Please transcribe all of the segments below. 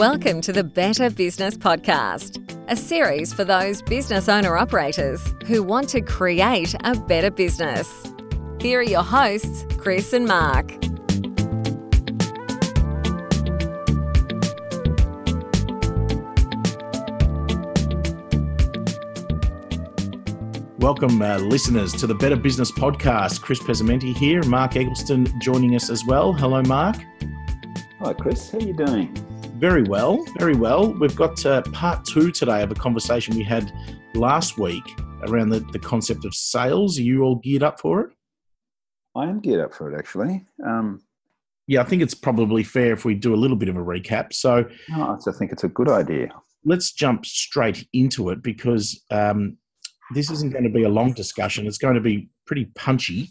Welcome to the Better Business Podcast, a series for those business owner operators who want to create a better business. Here are your hosts, Chris and Mark. Welcome, uh, listeners, to the Better Business Podcast. Chris Pesamenti here, Mark Eggleston joining us as well. Hello, Mark. Hi, Chris. How are you doing? Very well, very well. We've got uh, part two today of a conversation we had last week around the, the concept of sales. Are you all geared up for it? I am geared up for it, actually. Um, yeah, I think it's probably fair if we do a little bit of a recap. So, oh, I think it's a good idea. Let's jump straight into it because um, this isn't going to be a long discussion. It's going to be pretty punchy.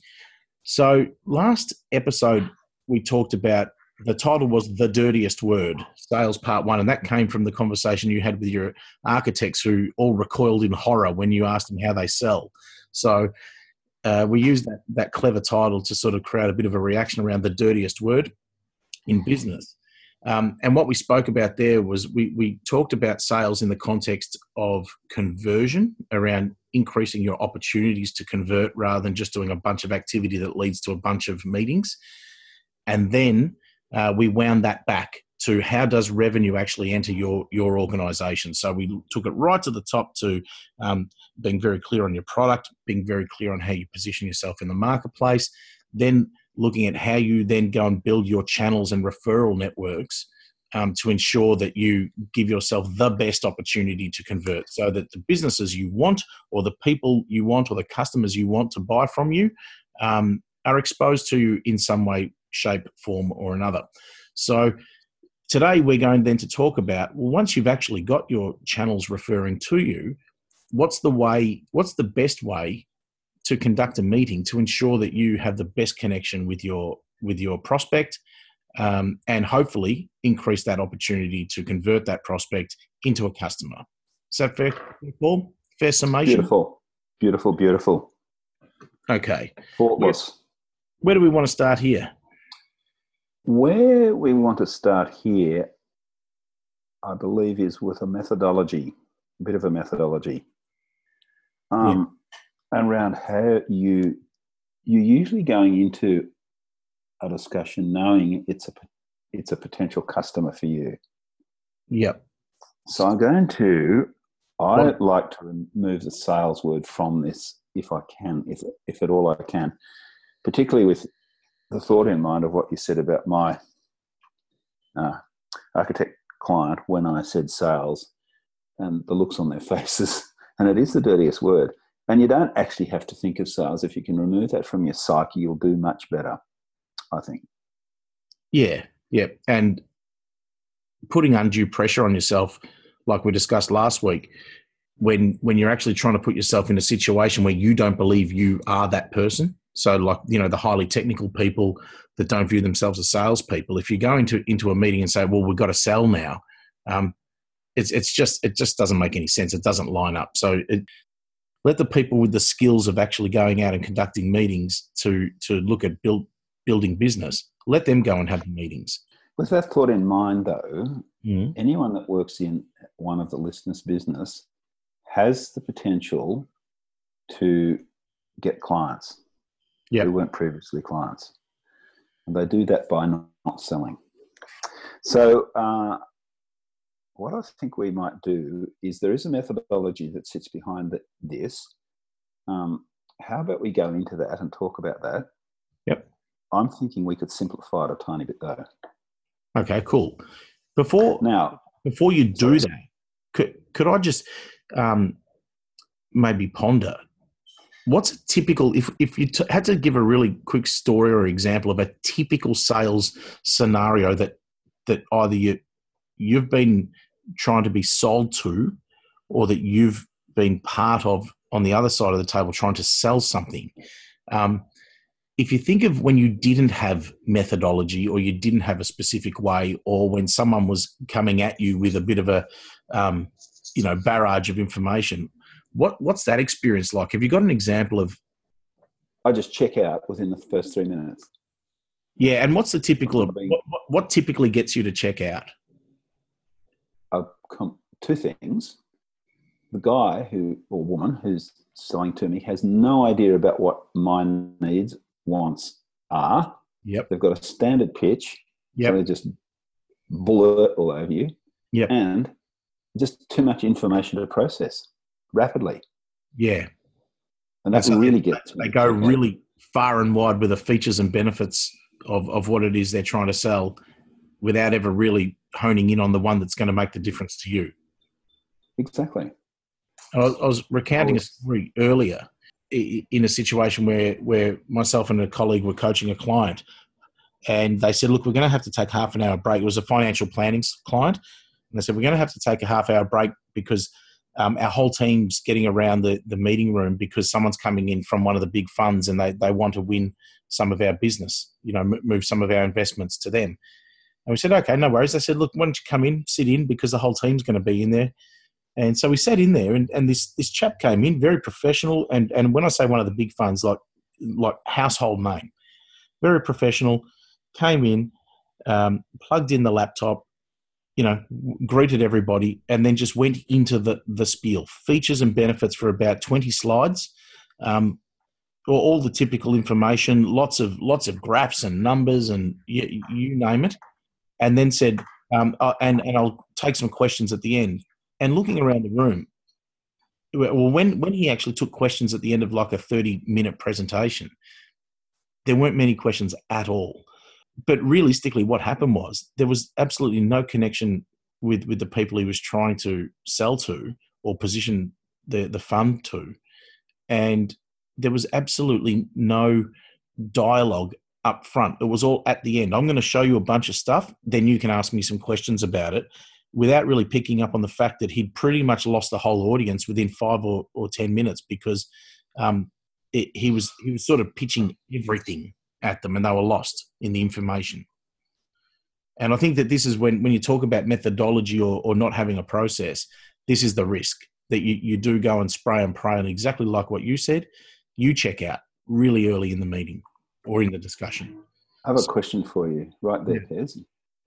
So, last episode, we talked about the title was The Dirtiest Word, Sales Part One. And that came from the conversation you had with your architects who all recoiled in horror when you asked them how they sell. So uh, we used that, that clever title to sort of create a bit of a reaction around the dirtiest word in business. Um, and what we spoke about there was we, we talked about sales in the context of conversion around increasing your opportunities to convert rather than just doing a bunch of activity that leads to a bunch of meetings. And then uh, we wound that back to how does revenue actually enter your your organization? So we took it right to the top to um, being very clear on your product being very clear on how you position yourself in the marketplace then looking at how you then go and build your channels and referral networks um, to ensure that you give yourself the best opportunity to convert so that the businesses you want or the people you want or the customers you want to buy from you um, are exposed to you in some way shape, form, or another. So today we're going then to talk about well, once you've actually got your channels referring to you, what's the way, what's the best way to conduct a meeting to ensure that you have the best connection with your with your prospect um, and hopefully increase that opportunity to convert that prospect into a customer. Is that fair, Paul? Fair summation? Beautiful. Beautiful, beautiful. Okay. Where, where do we want to start here? Where we want to start here, I believe, is with a methodology, a bit of a methodology, um, yeah. around how you you're usually going into a discussion knowing it's a it's a potential customer for you. Yep. So I'm going to. I like to remove the sales word from this if I can, if if at all I can, particularly with the thought in mind of what you said about my uh, architect client when I said sales and the looks on their faces. And it is the dirtiest word. And you don't actually have to think of sales. If you can remove that from your psyche, you'll do much better, I think. Yeah, yeah. And putting undue pressure on yourself, like we discussed last week, when when you're actually trying to put yourself in a situation where you don't believe you are that person, so, like you know, the highly technical people that don't view themselves as salespeople. If you go into into a meeting and say, "Well, we've got to sell now," um, it's it's just it just doesn't make any sense. It doesn't line up. So, it, let the people with the skills of actually going out and conducting meetings to to look at build building business. Let them go and have the meetings. With that thought in mind, though, mm-hmm. anyone that works in one of the listeners' business has the potential to get clients yep. who weren't previously clients. And they do that by not, not selling. So, uh, what I think we might do is there is a methodology that sits behind the, this. Um, how about we go into that and talk about that? Yep. I'm thinking we could simplify it a tiny bit though. Okay, cool. Before now, before you do sorry. that, could could I just um, maybe ponder? What's a typical if if you t- had to give a really quick story or example of a typical sales scenario that that either you you've been trying to be sold to or that you've been part of on the other side of the table trying to sell something. Um, if you think of when you didn't have methodology or you didn't have a specific way or when someone was coming at you with a bit of a um, you know barrage of information what what's that experience like? Have you got an example of? I just check out within the first three minutes. Yeah, and what's the typical? What, what typically gets you to check out? two things. The guy who or woman who's selling to me has no idea about what my needs, wants are. Yep. They've got a standard pitch. Yep. So they just blurt all over you. Yep. And just too much information to process rapidly. Yeah. And that's really gets they go really far and wide with the features and benefits of, of what it is they're trying to sell without ever really honing in on the one that's going to make the difference to you. Exactly. I was, I was recounting a story earlier in a situation where, where myself and a colleague were coaching a client and they said, look, we're going to have to take half an hour break. It was a financial planning client. And they said, we're going to have to take a half hour break because um, our whole team's getting around the, the meeting room because someone's coming in from one of the big funds and they, they want to win some of our business, you know, move some of our investments to them. And we said, okay, no worries. I said, look, why don't you come in, sit in, because the whole team's going to be in there. And so we sat in there, and, and this this chap came in, very professional, and and when I say one of the big funds, like like household name, very professional, came in, um, plugged in the laptop, you know, greeted everybody, and then just went into the the spiel, features and benefits for about twenty slides, um, all, the typical information, lots of lots of graphs and numbers, and you, you name it and then said, um, uh, and, and I'll take some questions at the end. And looking around the room, well, when, when he actually took questions at the end of like a 30 minute presentation, there weren't many questions at all. But realistically, what happened was there was absolutely no connection with, with the people he was trying to sell to or position the, the fund to. And there was absolutely no dialogue up front. It was all at the end. I'm going to show you a bunch of stuff, then you can ask me some questions about it without really picking up on the fact that he'd pretty much lost the whole audience within five or, or 10 minutes because um, it, he, was, he was sort of pitching everything at them and they were lost in the information. And I think that this is when, when you talk about methodology or, or not having a process, this is the risk that you, you do go and spray and pray. And exactly like what you said, you check out really early in the meeting or in the discussion. I have a question for you right there, yeah. Pez.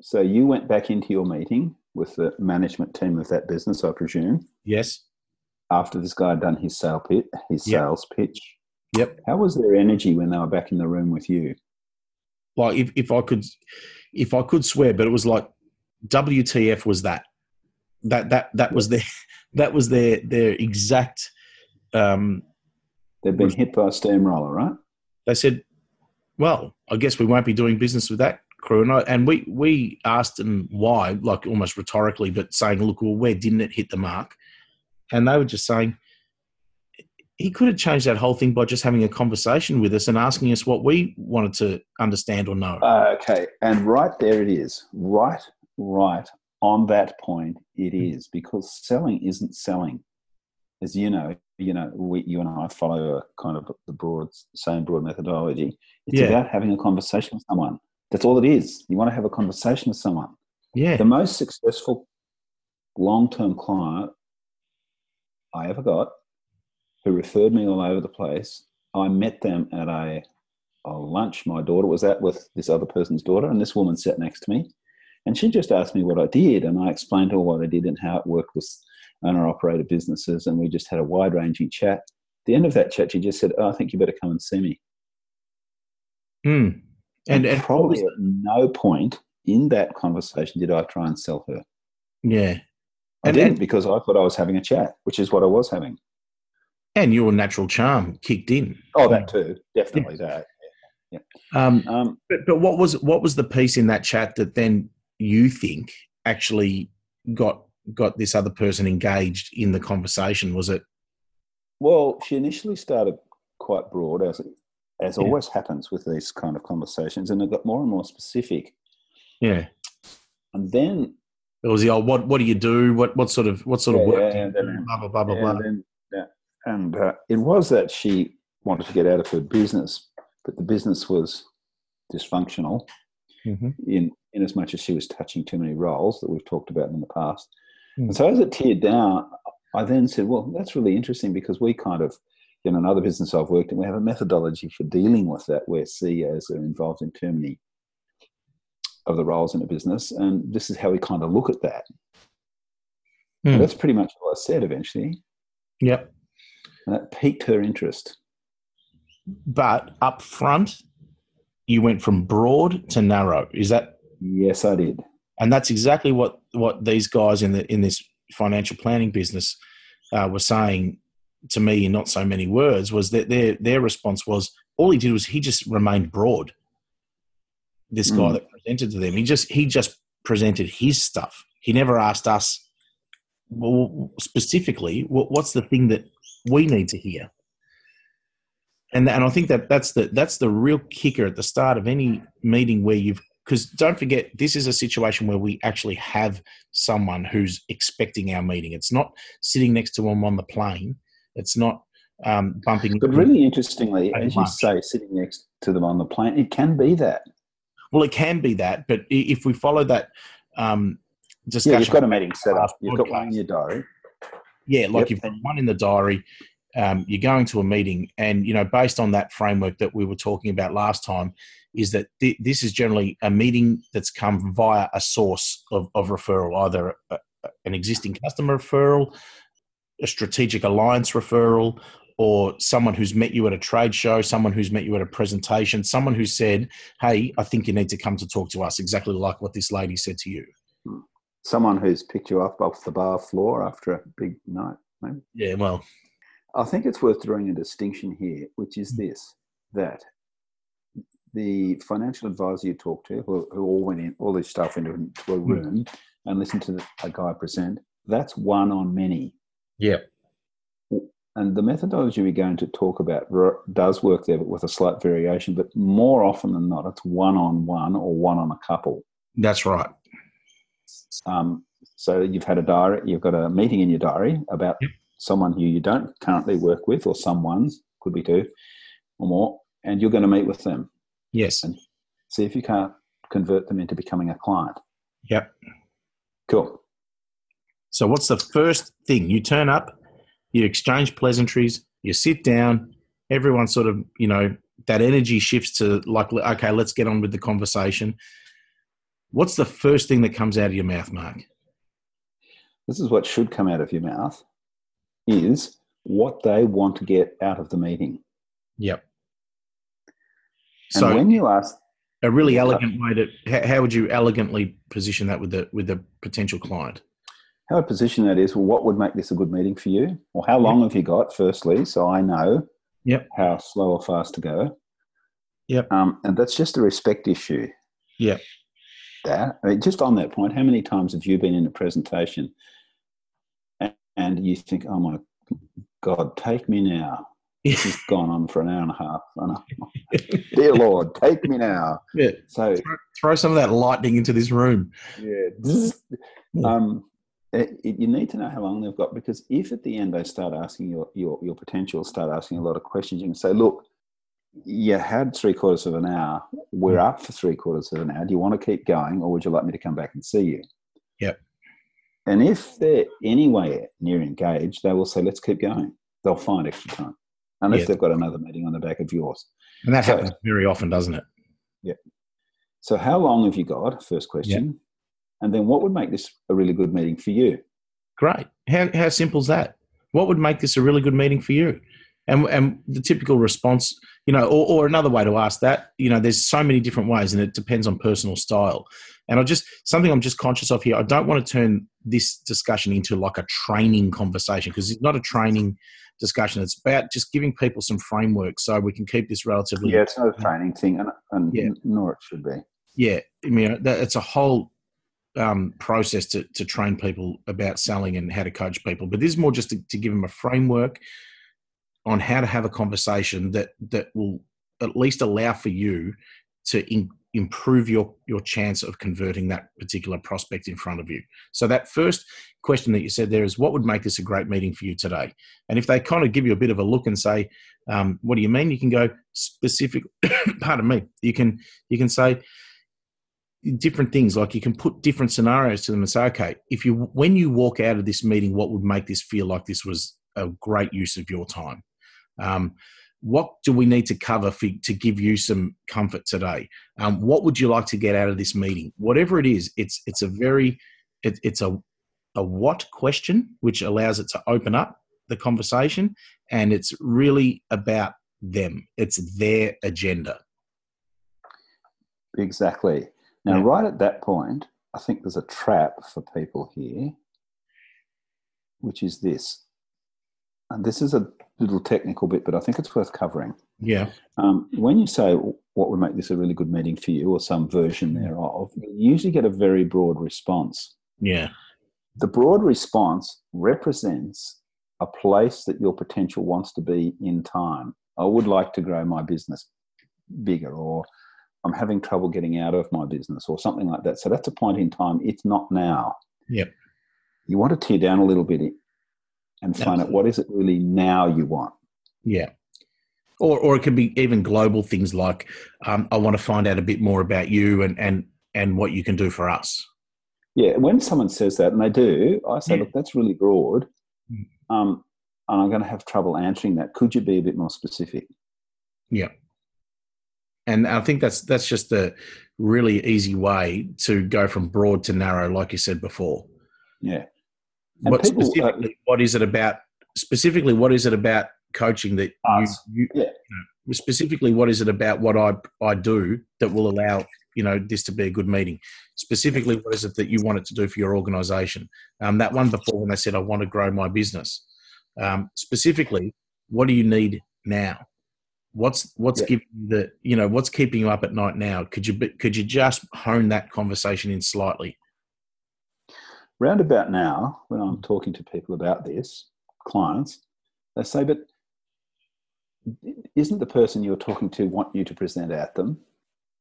So you went back into your meeting with the management team of that business, I presume. Yes. After this guy had done his sale pit, his yep. sales pitch. Yep. How was their energy when they were back in the room with you? Like if, if I could if I could swear, but it was like WTF was that. That that that was their that was their their exact um They've been hit by a steamroller, right? They said, well, I guess we won't be doing business with that crew. And, I, and we, we asked them why, like almost rhetorically, but saying, look, well, where didn't it hit the mark? And they were just saying, he could have changed that whole thing by just having a conversation with us and asking us what we wanted to understand or know. Uh, okay. And right there it is. Right, right on that point, it hmm. is because selling isn't selling. As you know, you know, we, you and I follow a kind of the broad, same broad methodology. It's yeah. about having a conversation with someone. That's all it is. You want to have a conversation with someone. Yeah. The most successful long-term client I ever got, who referred me all over the place, I met them at a, a lunch my daughter was at with this other person's daughter, and this woman sat next to me. And she just asked me what I did, and I explained to her what I did and how it worked with owner operator businesses, and we just had a wide ranging chat. At the end of that chat, she just said, oh, I think you better come and see me. Hmm. And, and, probably at no point in that conversation did I try and sell her. Yeah. I and, didn't because I thought I was having a chat, which is what I was having. And your natural charm kicked in. Oh, that too. Definitely yeah. that. Yeah. Um, um, but, but what was what was the piece in that chat that then you think actually got got this other person engaged in the conversation? Was it? Well, she initially started quite broad, as as yeah. always happens with these kind of conversations, and it got more and more specific. Yeah. And then it was the old what what do you do? What what sort of what sort yeah, of work? Yeah, and then, blah blah blah blah. Then. And uh, it was that she wanted to get out of her business, but the business was dysfunctional mm-hmm. in in as much as she was touching too many roles that we've talked about in the past. Mm. And so as it teared down, I then said, well, that's really interesting because we kind of, in another business I've worked in, we have a methodology for dealing with that where CEOs are involved in too many of the roles in a business. And this is how we kind of look at that. Mm. That's pretty much what I said eventually. Yep. And that piqued her interest. But up front, you went from broad to narrow. Is that? Yes, I did. And that's exactly what what these guys in the in this financial planning business uh, were saying to me in not so many words. Was that their their response was all he did was he just remained broad. This guy mm. that presented to them, he just he just presented his stuff. He never asked us well, specifically what's the thing that we need to hear and and I think that that's the that's the real kicker at the start of any meeting where you've because don't forget this is a situation where we actually have someone who's expecting our meeting. It's not sitting next to them on the plane. It's not um, bumping. But really interestingly, as you say, sitting next to them on the plane, it can be that. Well, it can be that, but if we follow that um, discussion, yeah, you've got a meeting set up. You've got one in your diary. Yeah, like yep. you've got one in the diary um, you're going to a meeting, and you know, based on that framework that we were talking about last time, is that th- this is generally a meeting that's come via a source of, of referral, either a, a, an existing customer referral, a strategic alliance referral, or someone who's met you at a trade show, someone who's met you at a presentation, someone who said, "Hey, I think you need to come to talk to us," exactly like what this lady said to you. Someone who's picked you up off the bar floor after a big night. Maybe. Yeah, well, I think it's worth drawing a distinction here, which is this that the financial advisor you talk to, who, who all went in, all this stuff into, into a hmm. room and listened to the, a guy present, that's one on many. Yeah. And the methodology we're going to talk about does work there, but with a slight variation. But more often than not, it's one on one or one on a couple. That's right. Um, so you've had a diary, you've got a meeting in your diary about yep someone who you don't currently work with, or someone's, could be two or more, and you're going to meet with them. Yes. And see if you can't convert them into becoming a client. Yep. Cool. So, what's the first thing? You turn up, you exchange pleasantries, you sit down, everyone sort of, you know, that energy shifts to like, okay, let's get on with the conversation. What's the first thing that comes out of your mouth, Mark? This is what should come out of your mouth is what they want to get out of the meeting. Yep. And so when you ask a really elegant way to how would you elegantly position that with the with the potential client? How I position that is well, what would make this a good meeting for you? Or how long yep. have you got, firstly, so I know yep. how slow or fast to go. Yep. Um, and that's just a respect issue. Yep. That I mean, just on that point, how many times have you been in a presentation and you think, oh my God, take me now. This has gone on for an hour and a half. And Dear Lord, take me now. Yeah. So throw, throw, some of that lightning into this room. Yeah. Um, it, it, you need to know how long they've got because if at the end they start asking your, your, your potential, start asking a lot of questions, you can say, look, you had three quarters of an hour. We're mm. up for three quarters of an hour. Do you want to keep going or would you like me to come back and see you? Yep. And if they're anywhere near engaged, they will say, let's keep going. They'll find extra time, unless yeah. they've got another meeting on the back of yours. And that so, happens very often, doesn't it? Yeah. So, how long have you got? First question. Yeah. And then, what would make this a really good meeting for you? Great. How, how simple is that? What would make this a really good meeting for you? And, and the typical response, you know, or, or another way to ask that, you know, there's so many different ways and it depends on personal style. And I just, something I'm just conscious of here, I don't want to turn this discussion into like a training conversation because it's not a training discussion. It's about just giving people some framework so we can keep this relatively. Yeah, it's not a training thing, and, and yeah. nor it should be. Yeah, I mean, it's a whole um, process to, to train people about selling and how to coach people. But this is more just to, to give them a framework on how to have a conversation that that will at least allow for you to in, improve your your chance of converting that particular prospect in front of you. So that first question that you said there is what would make this a great meeting for you today? And if they kind of give you a bit of a look and say um, what do you mean? You can go specific pardon me you can you can say different things like you can put different scenarios to them and say okay if you when you walk out of this meeting what would make this feel like this was a great use of your time um, what do we need to cover for, to give you some comfort today? Um, what would you like to get out of this meeting? Whatever it is, it's it's a very it, it's a a what question, which allows it to open up the conversation, and it's really about them. It's their agenda. Exactly. Now, yeah. right at that point, I think there's a trap for people here, which is this. And this is a little technical bit, but I think it's worth covering. Yeah. Um, when you say what would make this a really good meeting for you, or some version thereof, you usually get a very broad response. Yeah. The broad response represents a place that your potential wants to be in time. I would like to grow my business bigger, or I'm having trouble getting out of my business, or something like that. So that's a point in time. It's not now. Yep. You want to tear down a little bit and find Absolutely. out what is it really now you want. Yeah. Or, or it can be even global things like um, I want to find out a bit more about you and, and, and what you can do for us. Yeah, when someone says that, and they do, I say, yeah. look, that's really broad, mm. um, and I'm going to have trouble answering that. Could you be a bit more specific? Yeah, and I think that's that's just a really easy way to go from broad to narrow, like you said before. Yeah, and what people, specifically, uh, what is it about? Specifically, what is it about coaching that you, you, yeah. You know, specifically, what is it about what I I do that will allow you know this to be a good meeting? Specifically, what is it that you want it to do for your organisation? Um, that one before when they said I want to grow my business. Um, specifically, what do you need now? What's what's yeah. giving the you know what's keeping you up at night now? Could you could you just hone that conversation in slightly? Round about now, when I'm talking to people about this, clients, they say, but isn't the person you're talking to want you to present at them,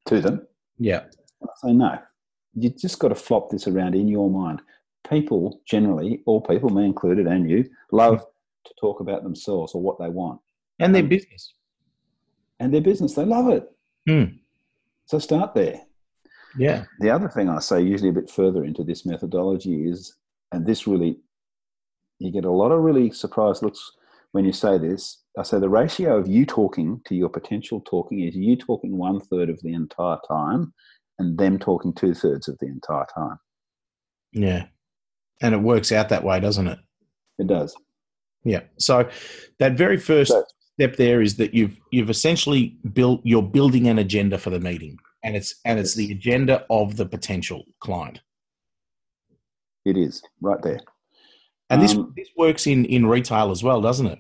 to them? Yeah. I say, no. You just got to flop this around in your mind. People generally, all people, me included, and you, love to talk about themselves or what they want. And their business. And their business. They love it. Mm. So start there. Yeah. The other thing I say, usually a bit further into this methodology, is, and this really, you get a lot of really surprised looks when you say this. I say the ratio of you talking to your potential talking is you talking one third of the entire time and them talking two thirds of the entire time. Yeah. And it works out that way, doesn't it? It does. Yeah. So that very first so, step there is that you've you've essentially built you're building an agenda for the meeting and it's and it's the agenda of the potential client. It is right there, and this um, this works in in retail as well, doesn't it?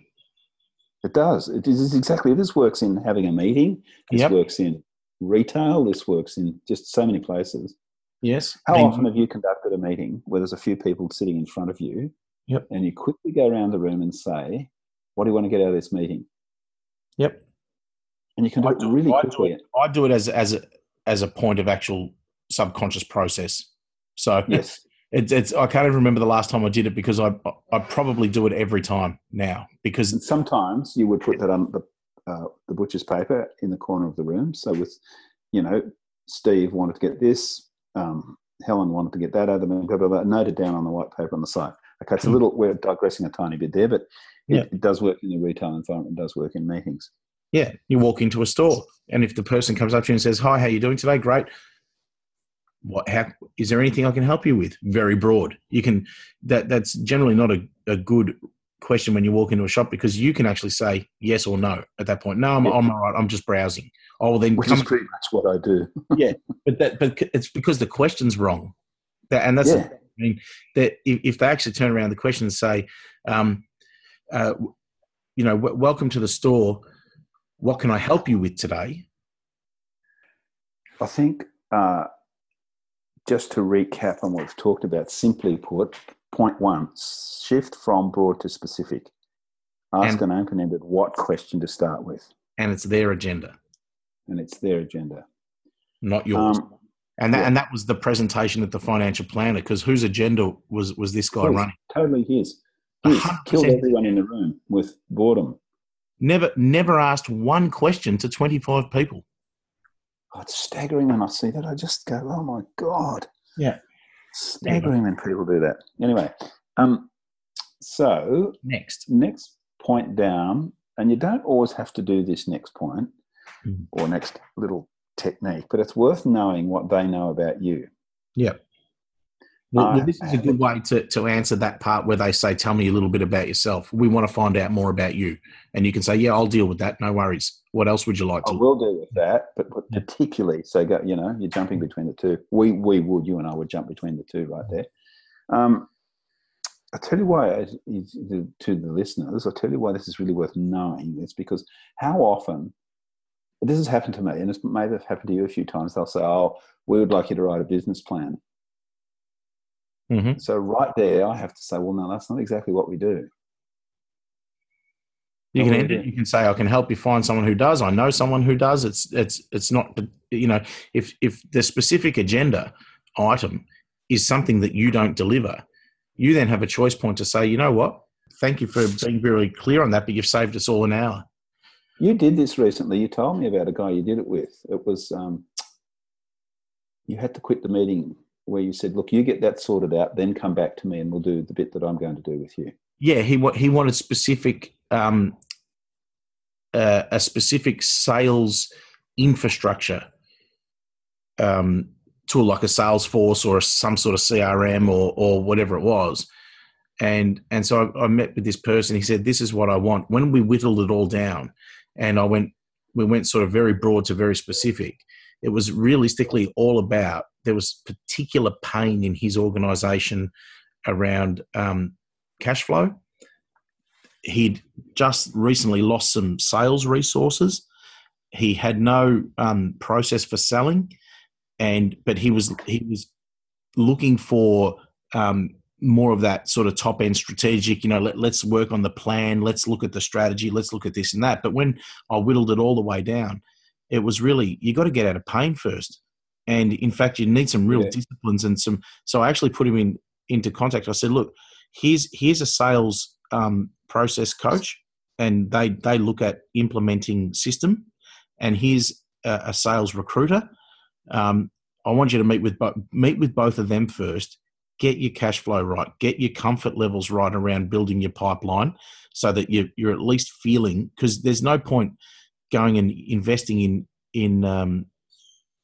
It does. It is exactly. This works in having a meeting. This yep. works in retail. This works in just so many places. Yes. How often have you conducted a meeting where there's a few people sitting in front of you? Yep. And you quickly go around the room and say, "What do you want to get out of this meeting?" Yep. And you can do I it do, really I quickly. Do it, I do it as as a, as a point of actual subconscious process. So yes, it's, it's I can't even remember the last time I did it because I I probably do it every time now because and sometimes you would put that on the uh, the butcher's paper in the corner of the room. So with you know Steve wanted to get this, um, Helen wanted to get that other blah, blah, blah, noted down on the white paper on the side. Okay, it's a hmm. little we're digressing a tiny bit there, but it, yeah. it does work in the retail environment. It does work in meetings. Yeah, you walk into a store, and if the person comes up to you and says, "Hi, how are you doing today?" Great. What? How is there anything I can help you with? Very broad. You can. That that's generally not a, a good question when you walk into a shop because you can actually say yes or no at that point. No, I'm, yeah. I'm all right. I'm just browsing. Oh, well, then which is pretty much what I do. yeah, but that but it's because the question's wrong, that, and that's yeah. I mean that if, if, they actually turn around the question and say, um, uh, you know, w- welcome to the store. What can I help you with today? I think uh, just to recap on what we've talked about, simply put, point one shift from broad to specific. Ask and, an open ended what question to start with. And it's their agenda. And it's their agenda. Not yours. Um, and that, yeah. and that was the presentation at the financial planner because whose agenda was was this guy running? Totally his. His killed everyone in the room with boredom. Never, never asked one question to 25 people. Oh, it's staggering when I see that. I just go, oh my God. Yeah. Staggering when people do that. Anyway, um, so next, next point down, and you don't always have to do this next point mm. or next little technique, but it's worth knowing what they know about you. Yeah. Well, well, this is a good way to, to answer that part where they say, Tell me a little bit about yourself. We want to find out more about you. And you can say, Yeah, I'll deal with that. No worries. What else would you like to? I will deal with that, but, particularly, so go, you know, you're jumping between the two. We, we would, you and I would jump between the two right there. Um, I tell you why, to the listeners, I tell you why this is really worth knowing. It's because how often, this has happened to me, and it's maybe happened to you a few times. They'll say, "Oh, we would like you to write a business plan." Mm-hmm. So right there, I have to say, "Well, no, that's not exactly what we do." You can end it. You can say, "I can help you find someone who does." I know someone who does. It's it's it's not you know if if the specific agenda item is something that you don't deliver, you then have a choice point to say, you know what? Thank you for being very clear on that, but you've saved us all an hour. You did this recently. You told me about a guy you did it with. It was um, you had to quit the meeting where you said, "Look, you get that sorted out, then come back to me, and we'll do the bit that I'm going to do with you." Yeah, he he wanted specific um, uh, a specific sales infrastructure um, tool like a Salesforce or some sort of CRM or or whatever it was. And and so I, I, met with this person. He said, "This is what I want." When we whittled it all down, and I went, we went sort of very broad to very specific. It was realistically all about there was particular pain in his organisation around um, cash flow. He'd just recently lost some sales resources. He had no um, process for selling and but he was he was looking for um, more of that sort of top end strategic. You know, let, let's work on the plan. Let's look at the strategy. Let's look at this and that. But when I whittled it all the way down, it was really you got to get out of pain first. And in fact, you need some real yeah. disciplines and some. So I actually put him in into contact. I said, look, here's here's a sales um, process coach, and they they look at implementing system, and here's a, a sales recruiter um, I want you to meet with meet with both of them first. Get your cash flow right. Get your comfort levels right around building your pipeline, so that you, you're at least feeling. Because there's no point going and investing in in um,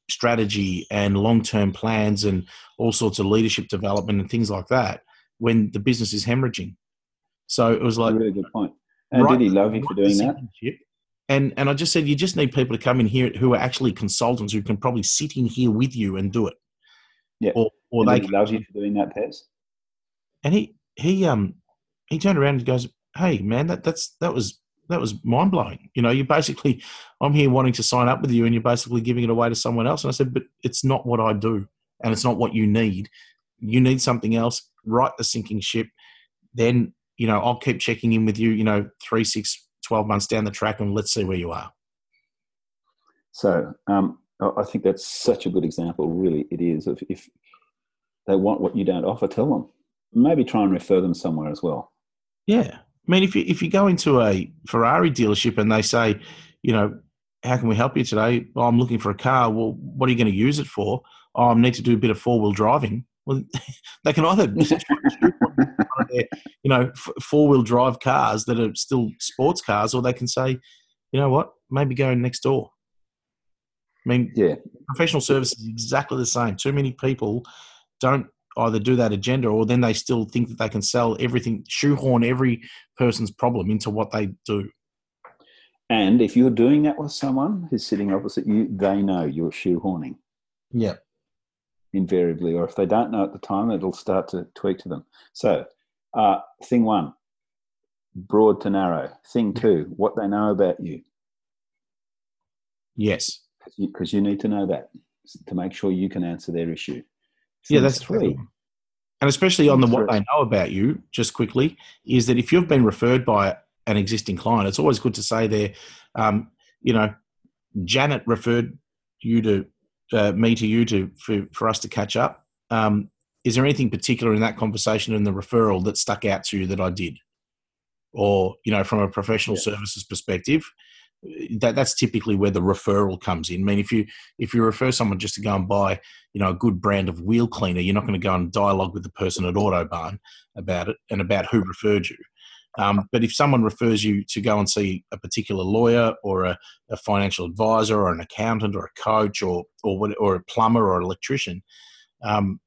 strategy and long term plans and all sorts of leadership development and things like that when the business is hemorrhaging. So it was like a really good point. And right, did he love you for doing that? And and I just said you just need people to come in here who are actually consultants who can probably sit in here with you and do it. Yeah. Or or and they he loves you for doing that, Pez. And he he um he turned around and goes, Hey man, that that's that was that was mind blowing. You know, you basically I'm here wanting to sign up with you and you're basically giving it away to someone else. And I said, But it's not what I do and it's not what you need. You need something else, right the sinking ship. Then, you know, I'll keep checking in with you, you know, three, six, 12 months down the track and let's see where you are. So um, I think that's such a good example, really, it is. Of if they want what you don't offer, tell them. Maybe try and refer them somewhere as well. Yeah. I mean, if you, if you go into a Ferrari dealership and they say, you know, how can we help you today? Oh, I'm looking for a car. Well, what are you going to use it for? Oh, I need to do a bit of four wheel driving. Well, they can either you know four wheel drive cars that are still sports cars, or they can say, you know what, maybe go next door. I mean, yeah, professional services is exactly the same. Too many people don't either do that agenda, or then they still think that they can sell everything, shoehorn every person's problem into what they do. And if you're doing that with someone who's sitting opposite you, they know you're shoehorning. Yeah invariably, or if they don't know at the time, it'll start to tweak to them. So, uh, thing one, broad to narrow. Thing two, what they know about you. Yes. Because you, you, need to know that to make sure you can answer their issue. Yeah, that's three. And especially on the what they know about you, just quickly, is that if you've been referred by an existing client, it's always good to say there, um, you know, Janet referred you to uh, me to you to for, for us to catch up. Um, is there anything particular in that conversation and the referral that stuck out to you that I did, or you know, from a professional yeah. services perspective? That that's typically where the referral comes in. I mean, if you if you refer someone just to go and buy, you know, a good brand of wheel cleaner, you're not going to go and dialogue with the person at Autobarn about it and about who referred you. Um, but if someone refers you to go and see a particular lawyer or a, a financial advisor or an accountant or a coach or or, what, or a plumber or an electrician, um,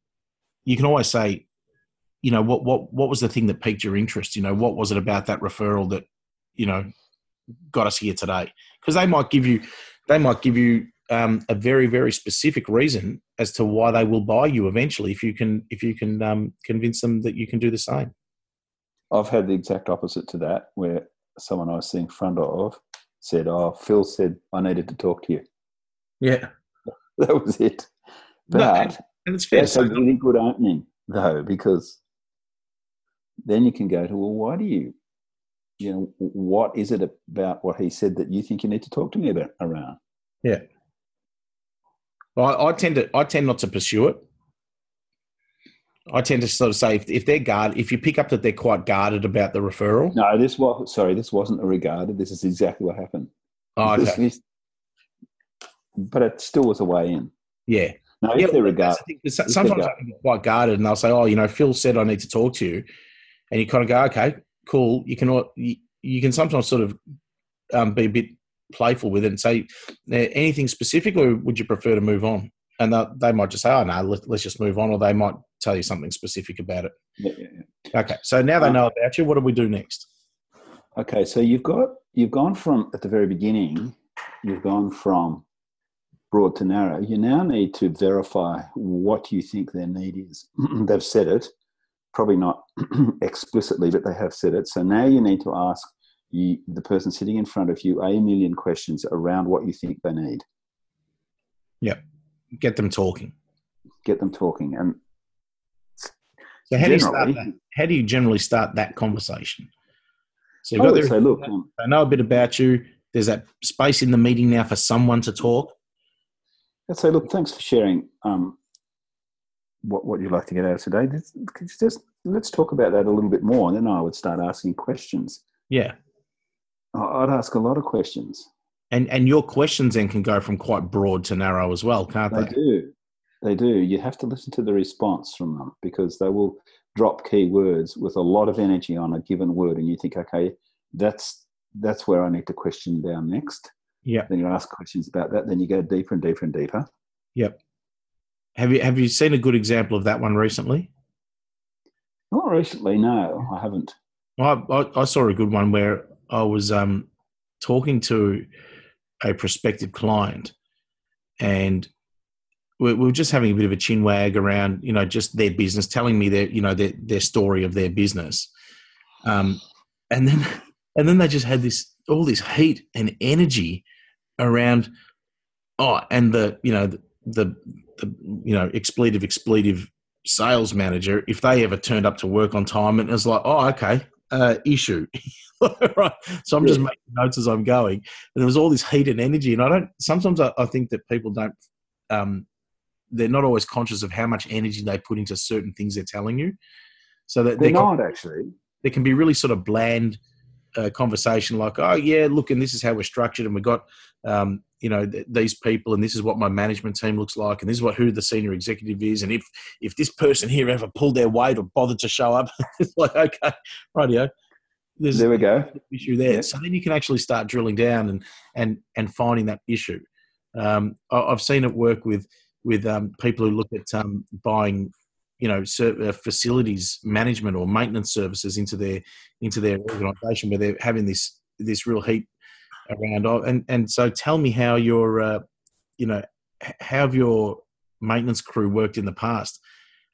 you can always say, you know, what what what was the thing that piqued your interest? You know, what was it about that referral that you know got us here today? Because they might give you they might give you um, a very very specific reason as to why they will buy you eventually if you can if you can um, convince them that you can do the same. I've had the exact opposite to that, where someone I was seeing front of said, "Oh, Phil said I needed to talk to you." Yeah, that was it. But no, and it's fair. That's a really good opening, though, because then you can go to, well, why do you, you know, what is it about what he said that you think you need to talk to me about around? Yeah. Well, I, I tend to, I tend not to pursue it. I tend to sort of say if, if they're guarded, if you pick up that they're quite guarded about the referral. No, this was sorry, this wasn't a regarded. This is exactly what happened. Oh, okay. This, this, but it still was a way in. Yeah. No, if yeah, they're regarded. The sometimes I get quite guarded, and they'll say, "Oh, you know, Phil said I need to talk to you," and you kind of go, "Okay, cool." You can you, can sometimes sort of um, be a bit playful with it and say anything specific, or would you prefer to move on? And they might just say, "Oh no, let, us just move on," or they might tell you something specific about it. Yeah, yeah, yeah. Okay, so now they um, know about you. What do we do next? Okay, so you've got you've gone from at the very beginning, you've gone from broad to narrow. You now need to verify what you think their need is. They've said it, probably not explicitly, but they have said it. So now you need to ask you, the person sitting in front of you a million questions around what you think they need. Yep. Get them talking. Get them talking. And so how do you start that? How do you generally start that conversation? So you've got I say, look, um, I know a bit about you. There's that space in the meeting now for someone to talk. I'd say, look, thanks for sharing um, what what you'd like to get out of today. Just let's talk about that a little bit more, and then I would start asking questions. Yeah, I'd ask a lot of questions. And and your questions then can go from quite broad to narrow as well, can't they? They do. They do. You have to listen to the response from them because they will drop key words with a lot of energy on a given word, and you think, okay, that's that's where I need to question down next. Yeah. Then you ask questions about that. Then you go deeper and deeper and deeper. Yep. Have you have you seen a good example of that one recently? Not recently, no, I haven't. I, I, I saw a good one where I was um, talking to a prospective client, and we, we were just having a bit of a chin wag around, you know, just their business, telling me their, you know, their their story of their business, um, and then and then they just had this all this heat and energy around, oh, and the you know the, the, the you know expletive expletive sales manager if they ever turned up to work on time and it was like oh okay uh, issue. Right. So i'm just making notes as i'm going. And there was all this heat and energy and i don't sometimes i, I think that people don't um, they're not always conscious of how much energy they put into certain things they're telling you. So that they're not actually. they can be really sort of bland a conversation like, oh yeah, look, and this is how we're structured, and we've got, um, you know, th- these people, and this is what my management team looks like, and this is what who the senior executive is, and if if this person here ever pulled their weight or bothered to show up, it's like, okay, rightio. There's there we go. Issue there. Yeah. So then you can actually start drilling down and and and finding that issue. Um, I, have seen it work with with um, people who look at um, buying you know uh, facilities management or maintenance services into their into their organisation where they're having this this real heat around and and so tell me how your uh, you know how have your maintenance crew worked in the past?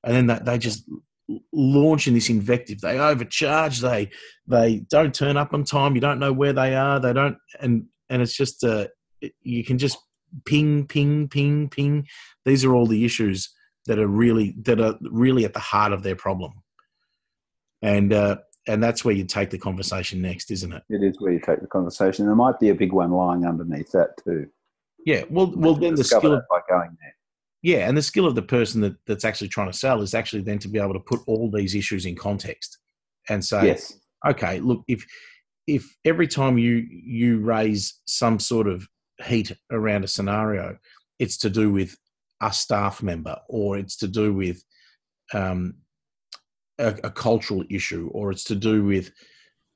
And then that they just launch in this invective. They overcharge they they don't turn up on time you don't know where they are they don't and and it's just uh you can just ping ping ping ping. These are all the issues that are really that are really at the heart of their problem. And uh, and that's where you take the conversation next isn't it? It is where you take the conversation. There might be a big one lying underneath that too. Yeah well well then the skill of, by going there. Yeah and the skill of the person that, that's actually trying to sell is actually then to be able to put all these issues in context and say yes. okay look if if every time you you raise some sort of heat around a scenario it's to do with a staff member or it's to do with um, a, a, cultural issue or it's to do with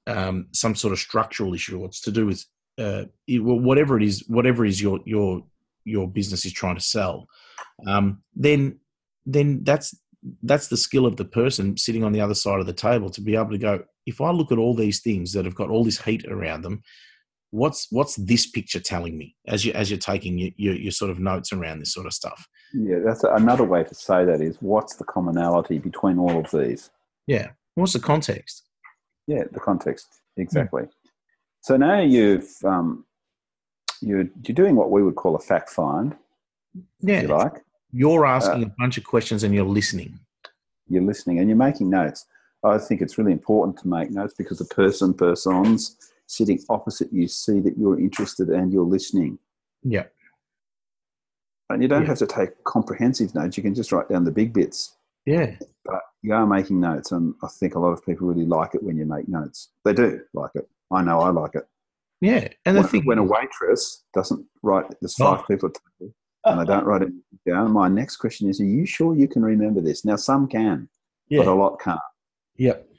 um, some sort of structural issue or it's to do with uh, whatever it is whatever is your your your business is trying to sell um, then then that's that's the skill of the person sitting on the other side of the table to be able to go if i look at all these things that have got all this heat around them what's what's this picture telling me? As you as you're taking your, your, your sort of notes around this sort of stuff. Yeah that's another way to say that is what's the commonality between all of these? Yeah. What's the context? Yeah the context. Exactly. So now you've um, you're you're doing what we would call a fact find yeah you like. You're asking uh, a bunch of questions and you're listening. You're listening and you're making notes. I think it's really important to make notes because the person persons sitting opposite you see that you're interested and you're listening. Yeah. And you don't yeah. have to take comprehensive notes. You can just write down the big bits. Yeah. But you are making notes, and I think a lot of people really like it when you make notes. They do like it. I know I like it. Yeah, and when, thing when a waitress doesn't write, there's oh. five oh. people at the table, and they don't write it down. My next question is: Are you sure you can remember this? Now, some can, yeah. but a lot can't. Yep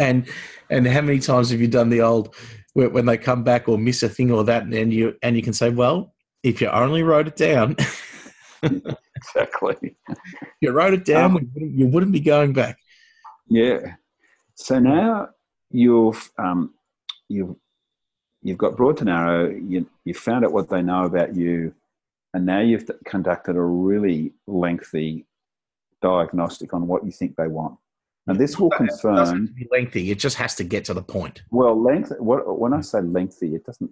and and how many times have you done the old when they come back or miss a thing or that and you and you can say well if you only wrote it down. Exactly. You wrote it down um, you wouldn't be going back. Yeah. So now you've um, you've you've got broad to narrow you, you've found out what they know about you and now you've conducted a really lengthy diagnostic on what you think they want and this will confirm. It lengthy. It just has to get to the point. Well, length. When I say lengthy, it doesn't.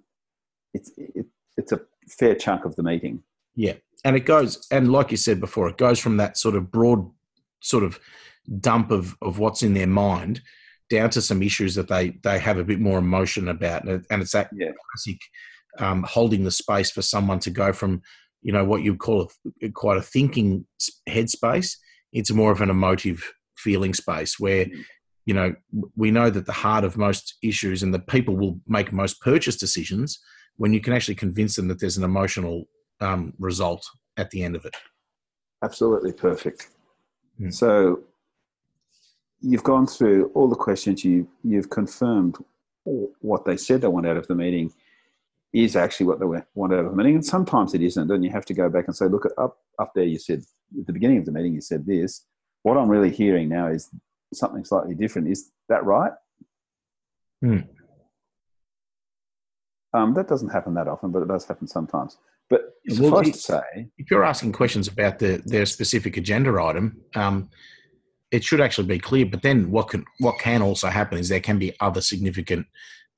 It's it, it's a fair chunk of the meeting. Yeah, and it goes, and like you said before, it goes from that sort of broad, sort of dump of of what's in their mind down to some issues that they they have a bit more emotion about, and it's that yeah. classic um, holding the space for someone to go from you know what you would call a, quite a thinking headspace It's more of an emotive feeling space where mm. you know we know that the heart of most issues and the people will make most purchase decisions when you can actually convince them that there's an emotional um, result at the end of it absolutely perfect mm. so you've gone through all the questions you you've confirmed what they said they want out of the meeting is actually what they want out of the meeting and sometimes it isn't and you have to go back and say look up up there you said at the beginning of the meeting you said this what I'm really hearing now is something slightly different. Is that right? Hmm. Um, that doesn't happen that often, but it does happen sometimes. But well, to say, if you're asking questions about the, their specific agenda item, um, it should actually be clear. But then, what can what can also happen is there can be other significant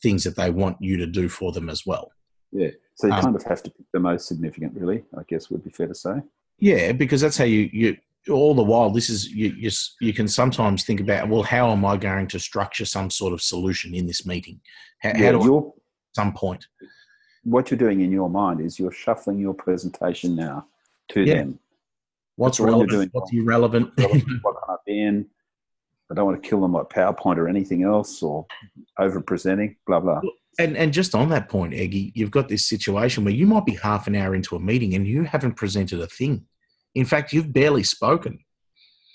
things that they want you to do for them as well. Yeah, so you um, kind of have to pick the most significant, really. I guess would be fair to say. Yeah, because that's how you you all the while, this is you, you, you. can sometimes think about, well, how am I going to structure some sort of solution in this meeting? How, yeah, how do I, some point? What you're doing in your mind is you're shuffling your presentation now to yeah. them. What's relevant? Doing, what's irrelevant? what can I be in? I don't want to kill them like PowerPoint or anything else, or over presenting. Blah blah. And and just on that point, Eggy, you've got this situation where you might be half an hour into a meeting and you haven't presented a thing. In fact, you've barely spoken.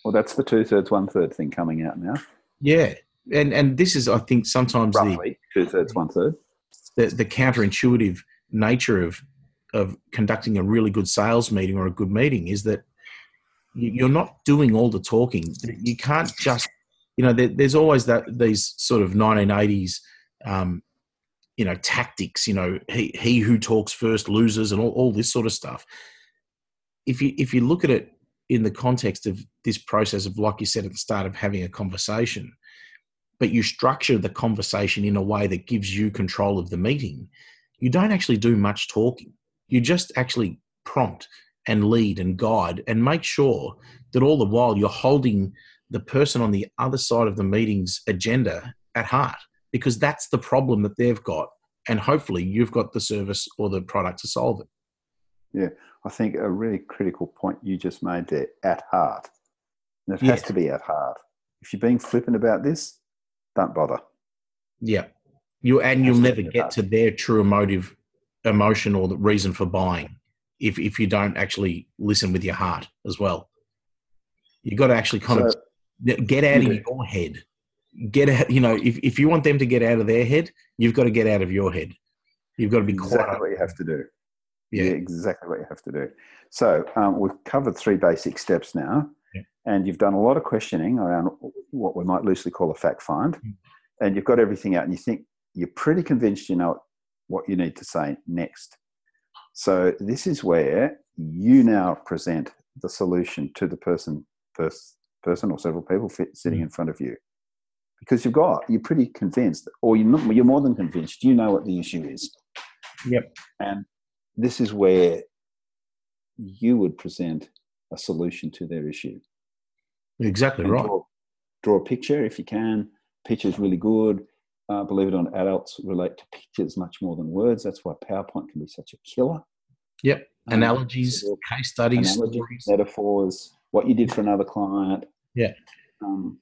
Well, that's the two thirds, one third thing coming out now. Yeah, and and this is, I think, sometimes roughly the, two thirds, one third. The the counterintuitive nature of of conducting a really good sales meeting or a good meeting is that you're not doing all the talking. You can't just, you know, there, there's always that these sort of 1980s, um, you know, tactics. You know, he he who talks first loses, and all, all this sort of stuff if you if you look at it in the context of this process of like you said at the start of having a conversation but you structure the conversation in a way that gives you control of the meeting you don't actually do much talking. You just actually prompt and lead and guide and make sure that all the while you're holding the person on the other side of the meeting's agenda at heart because that's the problem that they've got and hopefully you've got the service or the product to solve it. Yeah I think a really critical point you just made there at heart. And it yeah. has to be at heart. If you're being flippant about this, don't bother. Yeah. You and you'll never get to their true emotive emotion or the reason for buying if if you don't actually listen with your heart as well. You've got to actually kind so, of get out of your head. Get out, you know, if, if you want them to get out of their head, you've got to get out of your head. You've got to be exactly quiet. what you have to do. Yeah. exactly what you have to do. So um, we've covered three basic steps now. Yeah. and you've done a lot of questioning around what we might loosely call a fact find, mm. and you've got everything out, and you think you're pretty convinced you know what you need to say next. So this is where you now present the solution to the person, first person or several people sitting mm. in front of you, because you've got you're pretty convinced, or you're not, you're more than convinced. You know what the issue is. Yep. And this is where you would present a solution to their issue. Exactly and right. Draw, draw, a picture if you can. Picture is really good. Uh, believe it or not, adults relate to pictures much more than words. That's why PowerPoint can be such a killer. Yep. Um, analogies, um, case studies, analogies, metaphors, what you did for another client. Yeah. Um,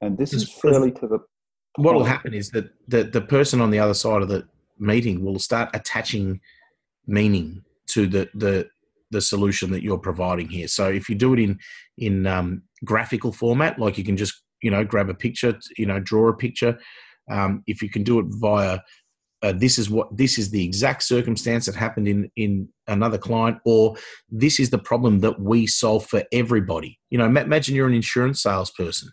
and this is fairly to the. What will happen is that the, the person on the other side of the meeting will start attaching meaning to the, the the solution that you're providing here. So if you do it in in um, graphical format, like you can just you know grab a picture, you know draw a picture. Um, if you can do it via uh, this is what this is the exact circumstance that happened in in another client, or this is the problem that we solve for everybody. You know, imagine you're an insurance salesperson,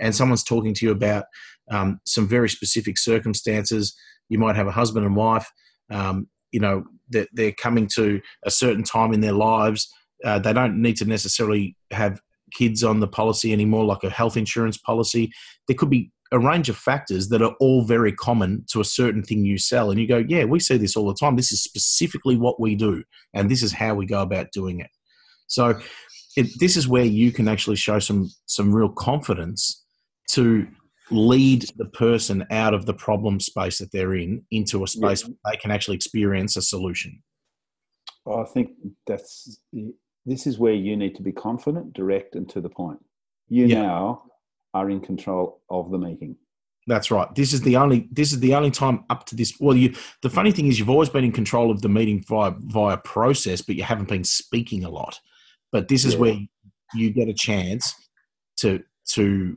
and someone's talking to you about um, some very specific circumstances. You might have a husband and wife. Um, you know that they're coming to a certain time in their lives. Uh, they don't need to necessarily have kids on the policy anymore, like a health insurance policy. There could be a range of factors that are all very common to a certain thing you sell. And you go, yeah, we see this all the time. This is specifically what we do, and this is how we go about doing it. So, it, this is where you can actually show some some real confidence to lead the person out of the problem space that they're in into a space yeah. where they can actually experience a solution. I think that's this is where you need to be confident, direct, and to the point. You yeah. now are in control of the meeting. That's right. This is the only this is the only time up to this. Well, you the funny thing is you've always been in control of the meeting via via process, but you haven't been speaking a lot. But this is yeah. where you get a chance to to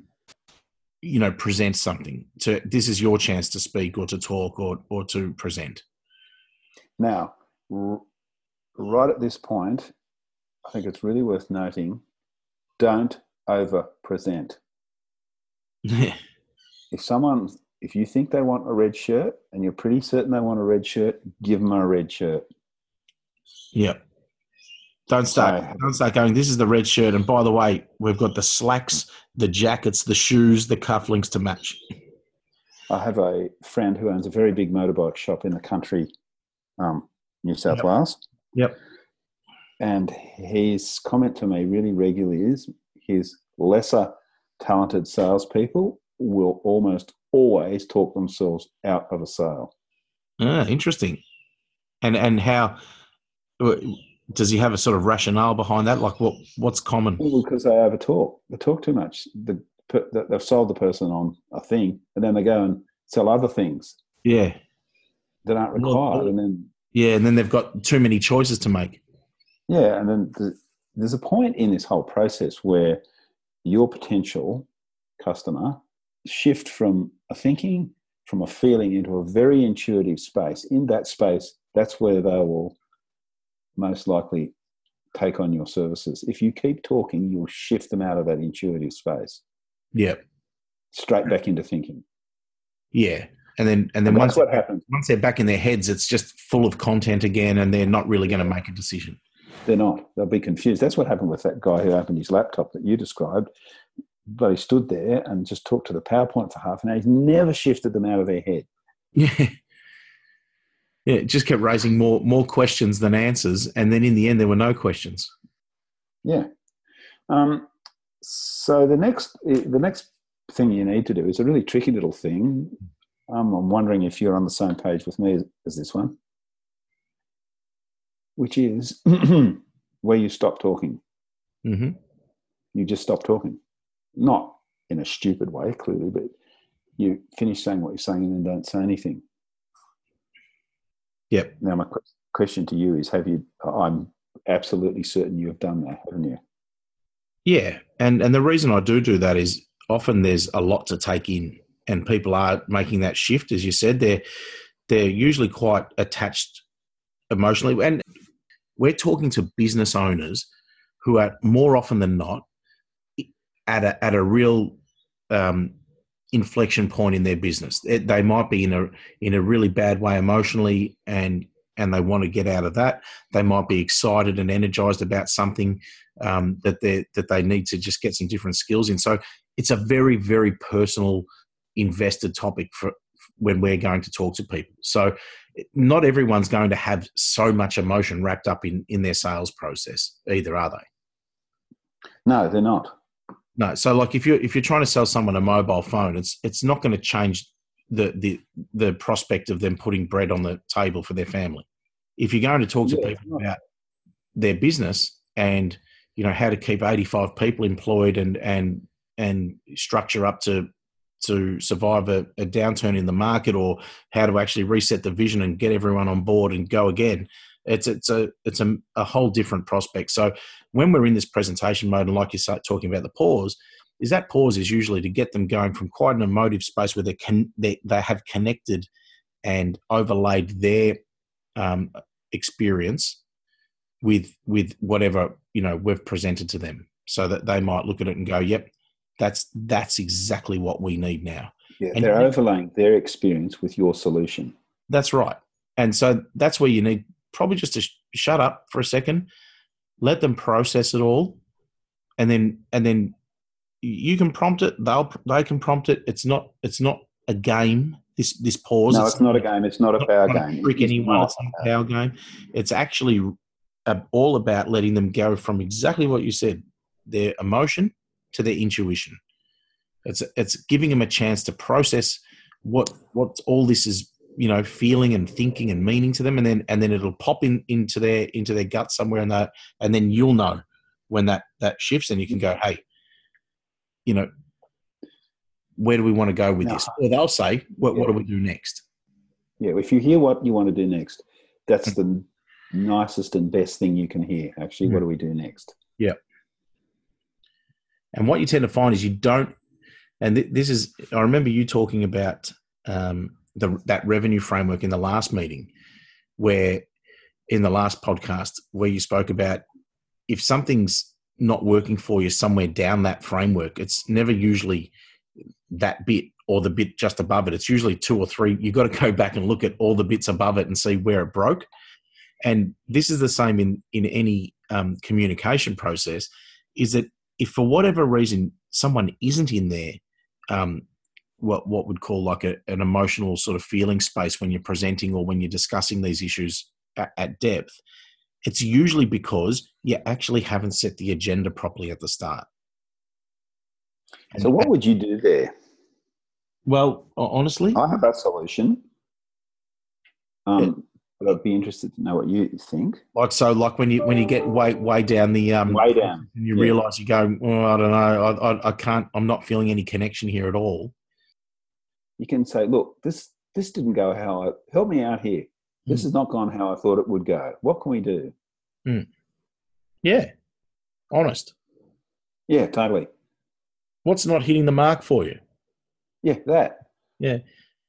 you know present something to this is your chance to speak or to talk or or to present. Now r- right at this point i think it's really worth noting don't over present if someone if you think they want a red shirt and you're pretty certain they want a red shirt give them a red shirt. Yep don't start. don't start going. This is the red shirt, and by the way, we've got the slacks, the jackets, the shoes, the cufflinks to match. I have a friend who owns a very big motorbike shop in the country, um, New South yep. Wales. Yep. And his comment to me really regularly is his lesser talented salespeople will almost always talk themselves out of a sale. Ah, interesting. And and how does he have a sort of rationale behind that? Like, what what's common? Well, because they over talk. They talk too much. The, they've sold the person on a thing, and then they go and sell other things. Yeah, that aren't required, well, and then yeah, and then they've got too many choices to make. Yeah, and then the, there's a point in this whole process where your potential customer shift from a thinking, from a feeling into a very intuitive space. In that space, that's where they will most likely take on your services. If you keep talking, you'll shift them out of that intuitive space. Yeah. Straight back into thinking. Yeah. And then and then and once what happens. Once they're back in their heads, it's just full of content again and they're not really going to make a decision. They're not. They'll be confused. That's what happened with that guy who opened his laptop that you described. But he stood there and just talked to the PowerPoint for half an hour. He's never shifted them out of their head. Yeah yeah, it just kept raising more more questions than answers, and then in the end, there were no questions. Yeah. Um, so the next the next thing you need to do is a really tricky little thing. Um, I'm wondering if you're on the same page with me as, as this one, which is where you stop talking. Mm-hmm. You just stop talking, not in a stupid way, clearly, but you finish saying what you're saying and then don't say anything. Yep. Now, my question to you is: Have you? I'm absolutely certain you have done that, haven't you? Yeah, and and the reason I do do that is often there's a lot to take in, and people are making that shift, as you said. They're they're usually quite attached emotionally, and we're talking to business owners who are more often than not at a at a real um, inflection point in their business. They might be in a in a really bad way emotionally, and and they want to get out of that. They might be excited and energized about something um, that they that they need to just get some different skills in. So it's a very very personal, invested topic for when we're going to talk to people. So not everyone's going to have so much emotion wrapped up in in their sales process either, are they? No, they're not. No. So like if you're if you're trying to sell someone a mobile phone, it's it's not going to change the the the prospect of them putting bread on the table for their family. If you're going to talk to yeah, people about their business and you know how to keep 85 people employed and and and structure up to to survive a, a, downturn in the market or how to actually reset the vision and get everyone on board and go again it's it's a it's a, a whole different prospect. So when we're in this presentation mode and like you start talking about the pause is that pause is usually to get them going from quite an emotive space where they can they, they have connected and overlaid their um, experience with with whatever you know we've presented to them. So that they might look at it and go yep that's that's exactly what we need now. Yeah and they're overlaying their experience with your solution. That's right. And so that's where you need probably just to sh- shut up for a second let them process it all and then and then you can prompt it they'll they can prompt it. It's not it's not a game this this pause. No it's, it's not a game. It's not a power game. Trick anyone. it's not a power game. It's actually all about letting them go from exactly what you said their emotion to their intuition. It's it's giving them a chance to process what what all this is you know feeling and thinking and meaning to them and then and then it'll pop in into their into their gut somewhere and that and then you'll know when that that shifts and you can go hey you know where do we want to go with no. this? Or they'll say what, yeah. what do we do next? Yeah if you hear what you want to do next that's the nicest and best thing you can hear. Actually what do we do next? Yeah. And what you tend to find is you don't and th- this is i remember you talking about um, the, that revenue framework in the last meeting where in the last podcast where you spoke about if something's not working for you somewhere down that framework it's never usually that bit or the bit just above it. It's usually two or three. You've got to go back and look at all the bits above it and see where it broke. And this is the same in in any um, communication process is that if for whatever reason someone isn't in there um, what what would call like a, an emotional sort of feeling space when you're presenting or when you're discussing these issues at, at depth. It's usually because you actually haven't set the agenda properly at the start. And so what would you do there? Well honestly i have a solution. Um, but I'd be interested to know what you think. Like so, like when you when you get way way down the um, way down, and you yeah. realise you go, oh, I don't know, I, I, I can't, I'm not feeling any connection here at all you can say, look, this this didn't go how I help me out here. This mm. has not gone how I thought it would go. What can we do? Mm. Yeah. Honest. Yeah, totally. What's not hitting the mark for you? Yeah, that. Yeah.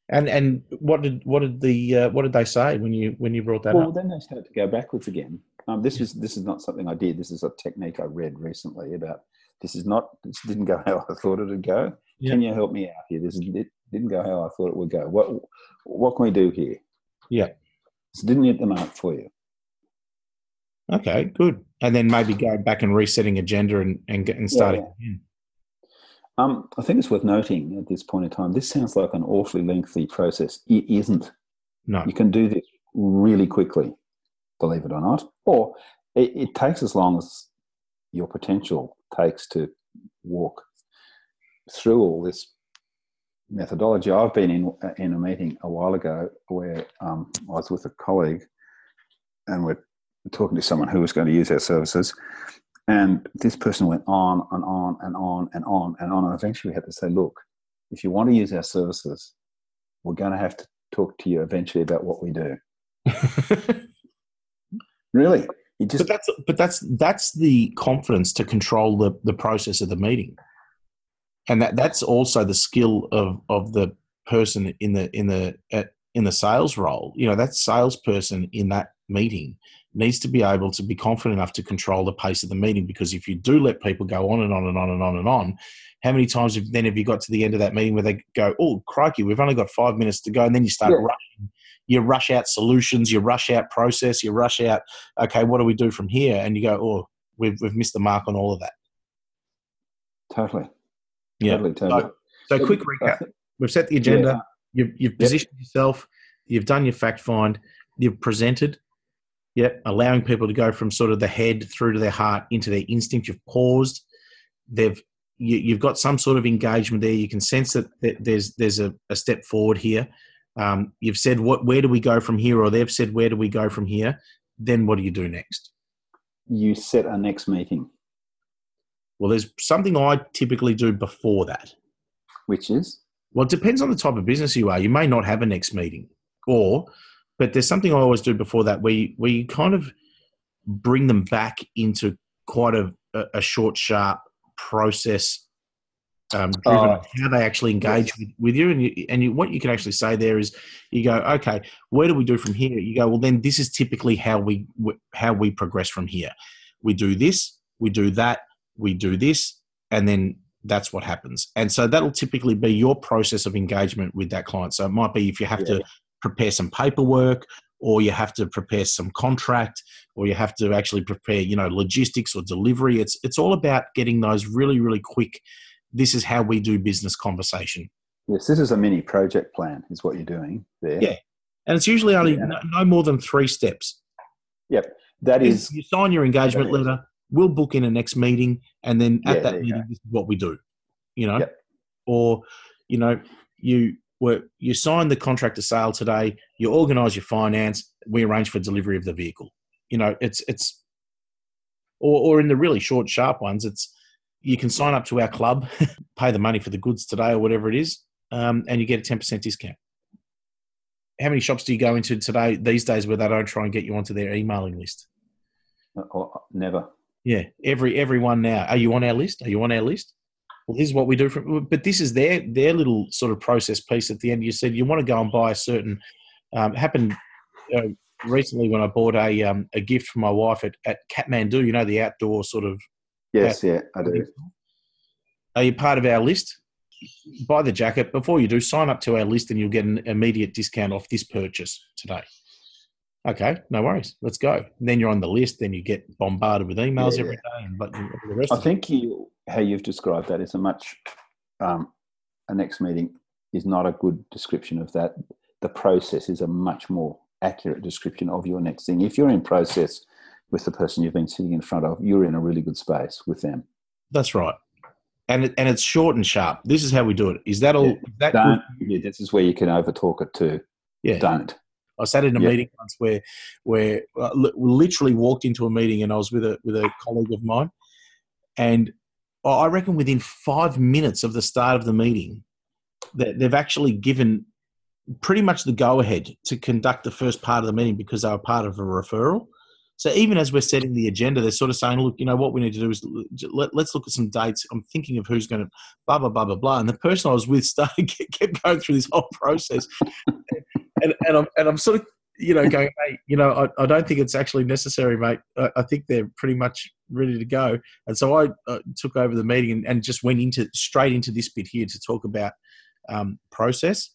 And and what did what did the uh, what did they say when you when you brought that well, up? Well, then they started to go backwards again. Um, this is this is not something I did. This is a technique I read recently about. This is not. This didn't go how I thought it would go. Yeah. Can you help me out here? This is it, didn't go how I thought it would go. What what can we do here? Yeah. So didn't hit the mark for you. Okay, good. And then maybe going back and resetting agenda and and, and starting yeah. again. Um, I think it's worth noting at this point in time. This sounds like an awfully lengthy process. It isn't. No. You can do this really quickly, believe it or not, or it, it takes as long as your potential takes to walk through all this methodology. I've been in in a meeting a while ago where um, I was with a colleague, and we're talking to someone who was going to use our services, and this person went on and on and on and on and on, and eventually we had to say, look, if you want to use our services, we're going to have to talk to you eventually about what we do. really. Just, but that's but that's that's the confidence to control the, the process of the meeting and that that's also the skill of of the person in the in the in the sales role. You know, that salesperson in that meeting needs to be able to be confident enough to control the pace of the meeting because if you do let people go on and on and on and on and on, how many times have, then have you got to the end of that meeting where they go, oh, crikey, we've only got five minutes to go, and then you start yeah. rushing. You rush out solutions, you rush out process, you rush out, okay, what do we do from here? And you go, oh, we've, we've missed the mark on all of that. Totally. Yeah. Totally, totally. So, so quick recap. We've set the agenda. Yeah. You've, you've positioned yep. yourself. You've done your fact find. You've presented. Yep. Allowing people to go from sort of the head through to their heart into their instinct. You've paused. They've you, have got some sort of engagement there. You can sense that there's there's a, a step forward here. Um, you've said what where do we go from here, or they've said where do we go from here. Then what do you do next? You set a next meeting. Well, there's something I typically do before that. Which is? Well, it depends on the type of business you are. You may not have a next meeting, or but there's something I always do before that where you, where you kind of bring them back into quite a, a short, sharp process um, driven oh. how they actually engage yes. with, with, you and you and you, what you can actually say there is you go okay where do we do from here you go well then this is typically how we how we progress from here we do this we do that we do this and then that's what happens. And so that'll typically be your process of engagement with that client. So it might be if you have yeah. to prepare some paperwork or you have to prepare some contract or you have to actually prepare you know logistics or delivery. It's it's all about getting those really really quick this is how we do business conversation. Yes this is a mini project plan is what you're doing there. Yeah. And it's usually only yeah. no, no, more than three steps. Yep. That is you sign your engagement letter we'll book in a next meeting and then at yeah, that meeting this is what we do you know yep. or you know you where you sign the contract to sale today, you organise your finance, we arrange for delivery of the vehicle. You know, it's it's or, or in the really short, sharp ones, it's you can sign up to our club, pay the money for the goods today or whatever it is, um, and you get a ten percent discount. How many shops do you go into today these days where they don't try and get you onto their emailing list? Uh, never. Yeah, every everyone now. Are you on our list? Are you on our list? well, this is what we do. For, but this is their their little sort of process piece at the end. You said you want to go and buy a certain. Um, happened uh, recently when I bought a um, a gift for my wife at, at Kathmandu. You know the outdoor sort of. Yes, yeah, I do. Are you part of our list? Buy the jacket before you do. Sign up to our list, and you'll get an immediate discount off this purchase today. Okay, no worries. Let's go. And then you're on the list. Then you get bombarded with emails yeah, every day. And but the rest. I think you how you've described that is a much um, a next meeting is not a good description of that. The process is a much more accurate description of your next thing. If you're in process with the person you've been sitting in front of, you're in a really good space with them. That's right. And it, and it's short and sharp. This is how we do it. Is that all? Yeah. Is that Don't, yeah, this is where you can overtalk it too. Yeah. Don't. I sat in a yep. meeting once where where uh, literally walked into a meeting and I was with a with a colleague of mine, and I reckon within five minutes of the start of the meeting, that they've actually given pretty much the go ahead to conduct the first part of the meeting because they were part of a referral. So even as we're setting the agenda, they're sort of saying, "Look, you know what we need to do is let, us look at some dates. I'm thinking of who's going to blah blah blah blah blah." And the person I was with started kept going through this whole process, and, and I'm and I'm sort of you know going, "Hey, you know, I, I don't think it's actually necessary, mate. I, I think they're pretty much ready to go." And so I uh, took over the meeting and, and, just went into straight into this bit here to talk about um, process.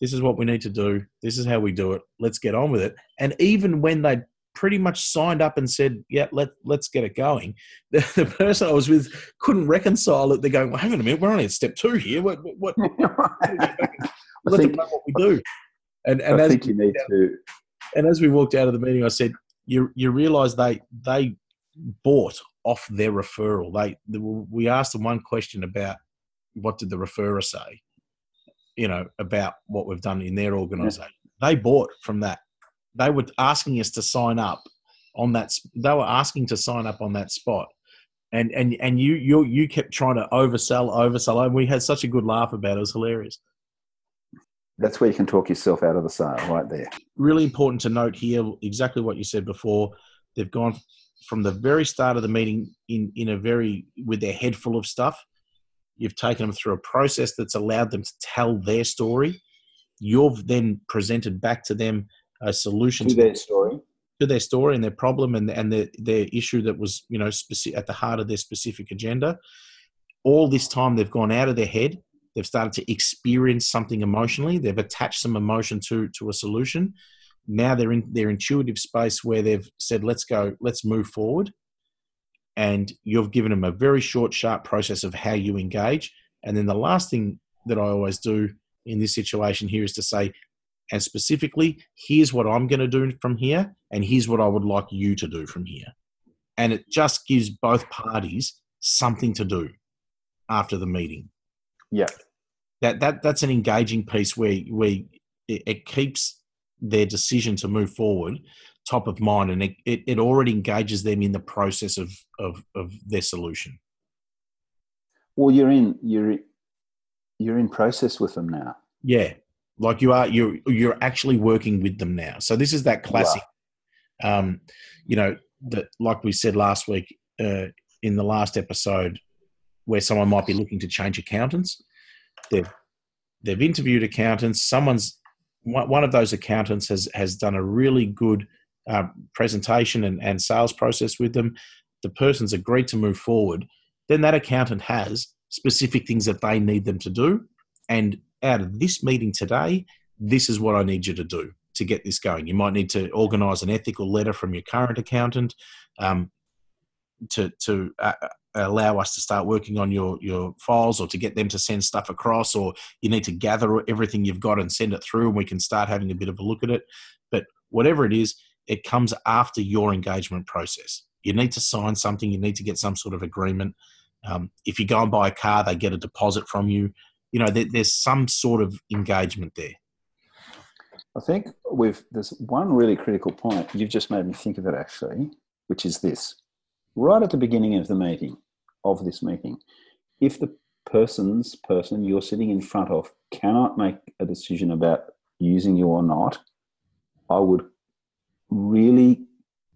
This is what we need to do. This is how we do it. Let's get on with it. And even when they pretty much signed up and said, "Yeah, let let's get it going." The, the person I was with couldn't reconcile it. They're going, "Well, hang on a minute, we're only at step two here. What what? what them know what we do." And and I think you need out, to. And as we walked out of the meeting, I said, "You you realise they they bought off their referral. They, we asked them one question about what did the referrer say, you know, about what we've done in their organisation. Yeah. They bought from that. They were asking us to sign up on that. They were asking to sign up on that spot, and and and you you you kept trying to oversell, oversell, and we had such a good laugh about it. It was hilarious. That's where you can talk yourself out of the sale, right there. Really important to note here exactly what you said before. They've gone from the very start of the meeting in, in a very with their head full of stuff. You've taken them through a process that's allowed them to tell their story. You've then presented back to them a solution to, to their story. to their story and their problem and and their their issue that was you know specific, at the heart of their specific agenda. All this time they've gone out of their head. They've started to experience something emotionally. They've attached some emotion to to a solution. Now they're in their intuitive space where they've said, "Let's go. Let's move forward." And you've given them a very short, sharp process of how you engage. And then the last thing that I always do in this situation here is to say, and specifically, here's what I'm going to do from here, and here's what I would like you to do from here. And it just gives both parties something to do after the meeting. Yeah. That, that that's an engaging piece where where it, it keeps their decision to move forward top of mind and it, it, it already engages them in the process of, of, of their solution. Well, you're in you're you're in process with them now. Yeah, like you are you're you're actually working with them now so this is that classic um you know that like we said last week uh, in the last episode where someone might be looking to change accountants. They've they've interviewed accountants. Someone's one of those accountants has has done a really good uh, presentation and, and sales process with them. The person's agreed to move forward. Then that accountant has specific things that they need them to do. And out of this meeting today, this is what I need you to do to get this going. You might need to organise an ethical letter from your current accountant um, to to uh, allow us to start working on your your files, or to get them to send stuff across, or you need to gather everything you've got and send it through, and we can start having a bit of a look at it. But whatever it is, it comes after your engagement process. You need to sign something. You need to get some sort of agreement. Um, if you go and buy a car, they get a deposit from you you know, there, there's some sort of engagement there. I think with there's one really critical point. You've just made me think of it actually, which is this: right at the beginning of the meeting, of this meeting, if the person's person you're sitting in front of cannot make a decision about using you or not, I would really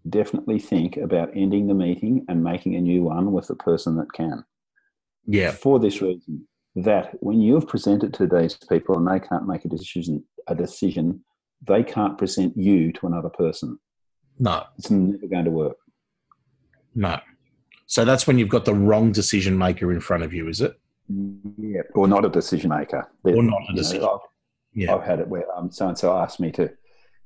definitely think about ending the meeting and making a new one with the person that can. Yeah. For this reason, that when you've presented to these people and they can't make a decision, a decision, they can't present you to another person. No, it's never going to work. No. So that's when you've got the wrong decision maker in front of you, is it? Yeah, or not a decision maker. or not a decision. Know, I've, yeah. I've had it where um, so and so asked me to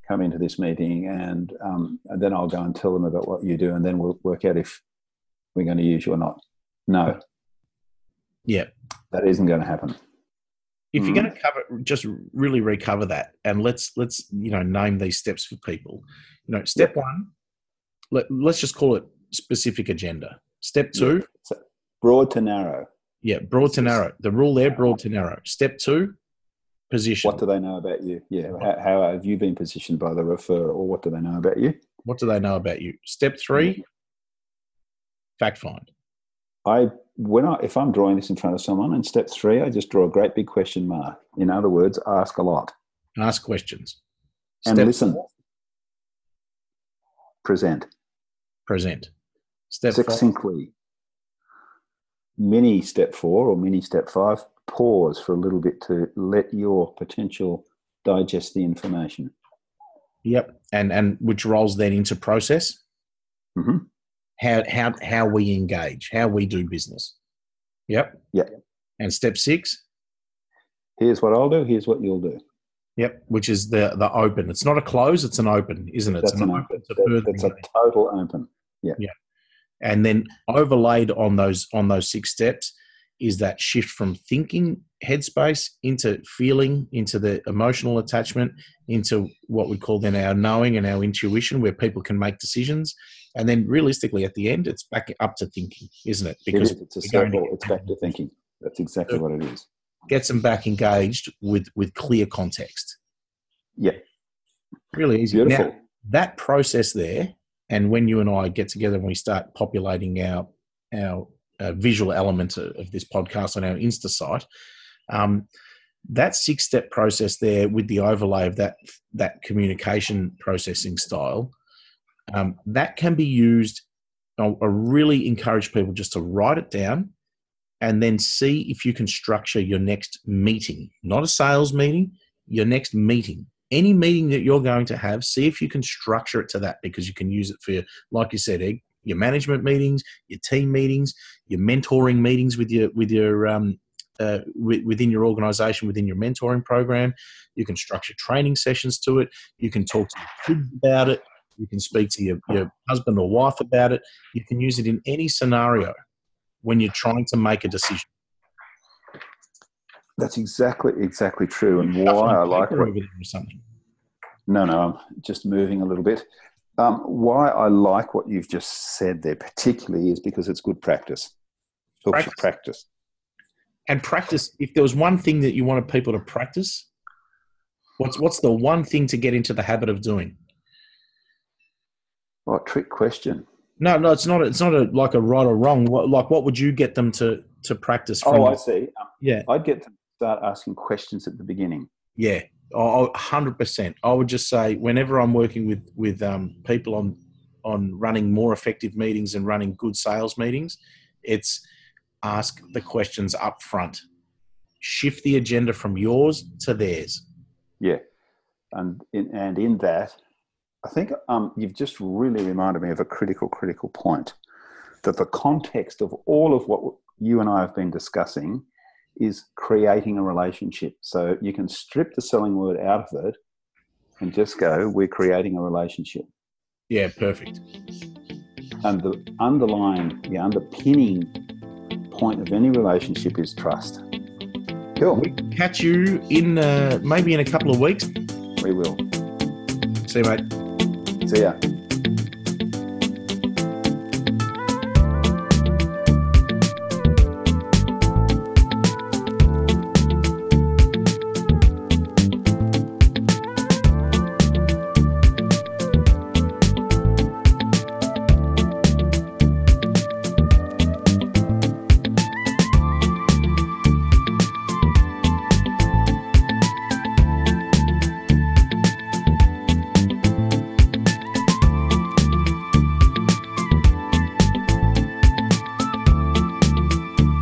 come into this meeting, and, um, and then I'll go and tell them about what you do, and then we'll work out if we're going to use you or not. No. Yeah that isn't going to happen. If you're mm. going to cover, just really recover that, and let's let's you know name these steps for people. You know, step one, let, let's just call it specific agenda. Step two, yeah. broad to narrow. Yeah, broad to narrow. The rule there, broad to narrow. Step two, position. What do they know about you? Yeah, how, how have you been positioned by the referrer, or what do they know about you? What do they know about you? Step three, mm-hmm. fact find. I when I if I'm drawing this in front of someone in step three, I just draw a great big question mark. In other words, ask a lot. Ask questions. And listen. Four. Present. Present. Step succinctly. Mini step four or mini step five, pause for a little bit to let your potential digest the information. Yep. And and which rolls then into process. Mm-hmm how how how we engage, how we do business. Yep. Yep. And step six. Here's what I'll do. Here's what you'll do. Yep, which is the the open. It's not a close; it's an open, isn't it? That's it's an, open. That, that's a total open. Yeah. Yeah. And then overlaid on those on those six steps is that shift from thinking headspace into feeling, into the emotional attachment, into what we call then our knowing and our intuition, where people can make decisions. And then realistically, at the end, it's back up to thinking, isn't it? Because it is. it's a circle. It's back to thinking. That's exactly what it is. Gets them back engaged with with clear context. Yeah. Really easy. Beautiful. Now, that process there, and when you and I get together and we start populating our our uh, visual element of, of, this podcast on our Insta site, um, that six step process there with the overlay of that that communication processing style um, that can be used I, I really encourage people just to write it down and then see if you can structure your next meeting. Not a sales meeting your next meeting any meeting that you're going to have, see if you can structure it to that because you can use it for, like you said, your management meetings, your team meetings, your mentoring meetings with your with your um, uh, within your organization, within your mentoring program. You can structure training sessions to it. You can talk to your kids about it. You can speak to your, your husband or wife about it. You can use it in any scenario when you're trying to make a decision. That's exactly exactly true, and why I like what, something. No, no, I'm just moving a little bit. Um, why I like what you've just said there, particularly, is because it's good practice. Practice. practice. And practice. If there was one thing that you wanted people to practice, what's what's the one thing to get into the habit of doing? What trick question? No, no, it's not. It's not a like a right or wrong. What, like, what would you get them to to practice? From? Oh, I see. Um, yeah, I'd get them start asking questions at the beginning. Yeah, hundred percent. I would just say whenever I'm working with with um, people on on running more effective meetings and running good sales meetings, it's ask the questions up front. Shift the agenda from yours to theirs. Yeah, and in, and in that, I think um, you've just really reminded me of a critical, critical point. That the context of all of what you and I have been discussing is creating a relationship. So you can strip the selling word out of it and just go, we're creating a relationship. Yeah, perfect. And the underlying, the underpinning point of any relationship is trust. Cool. We catch you in uh, maybe in a couple of weeks. We will. See you, mate. See ya.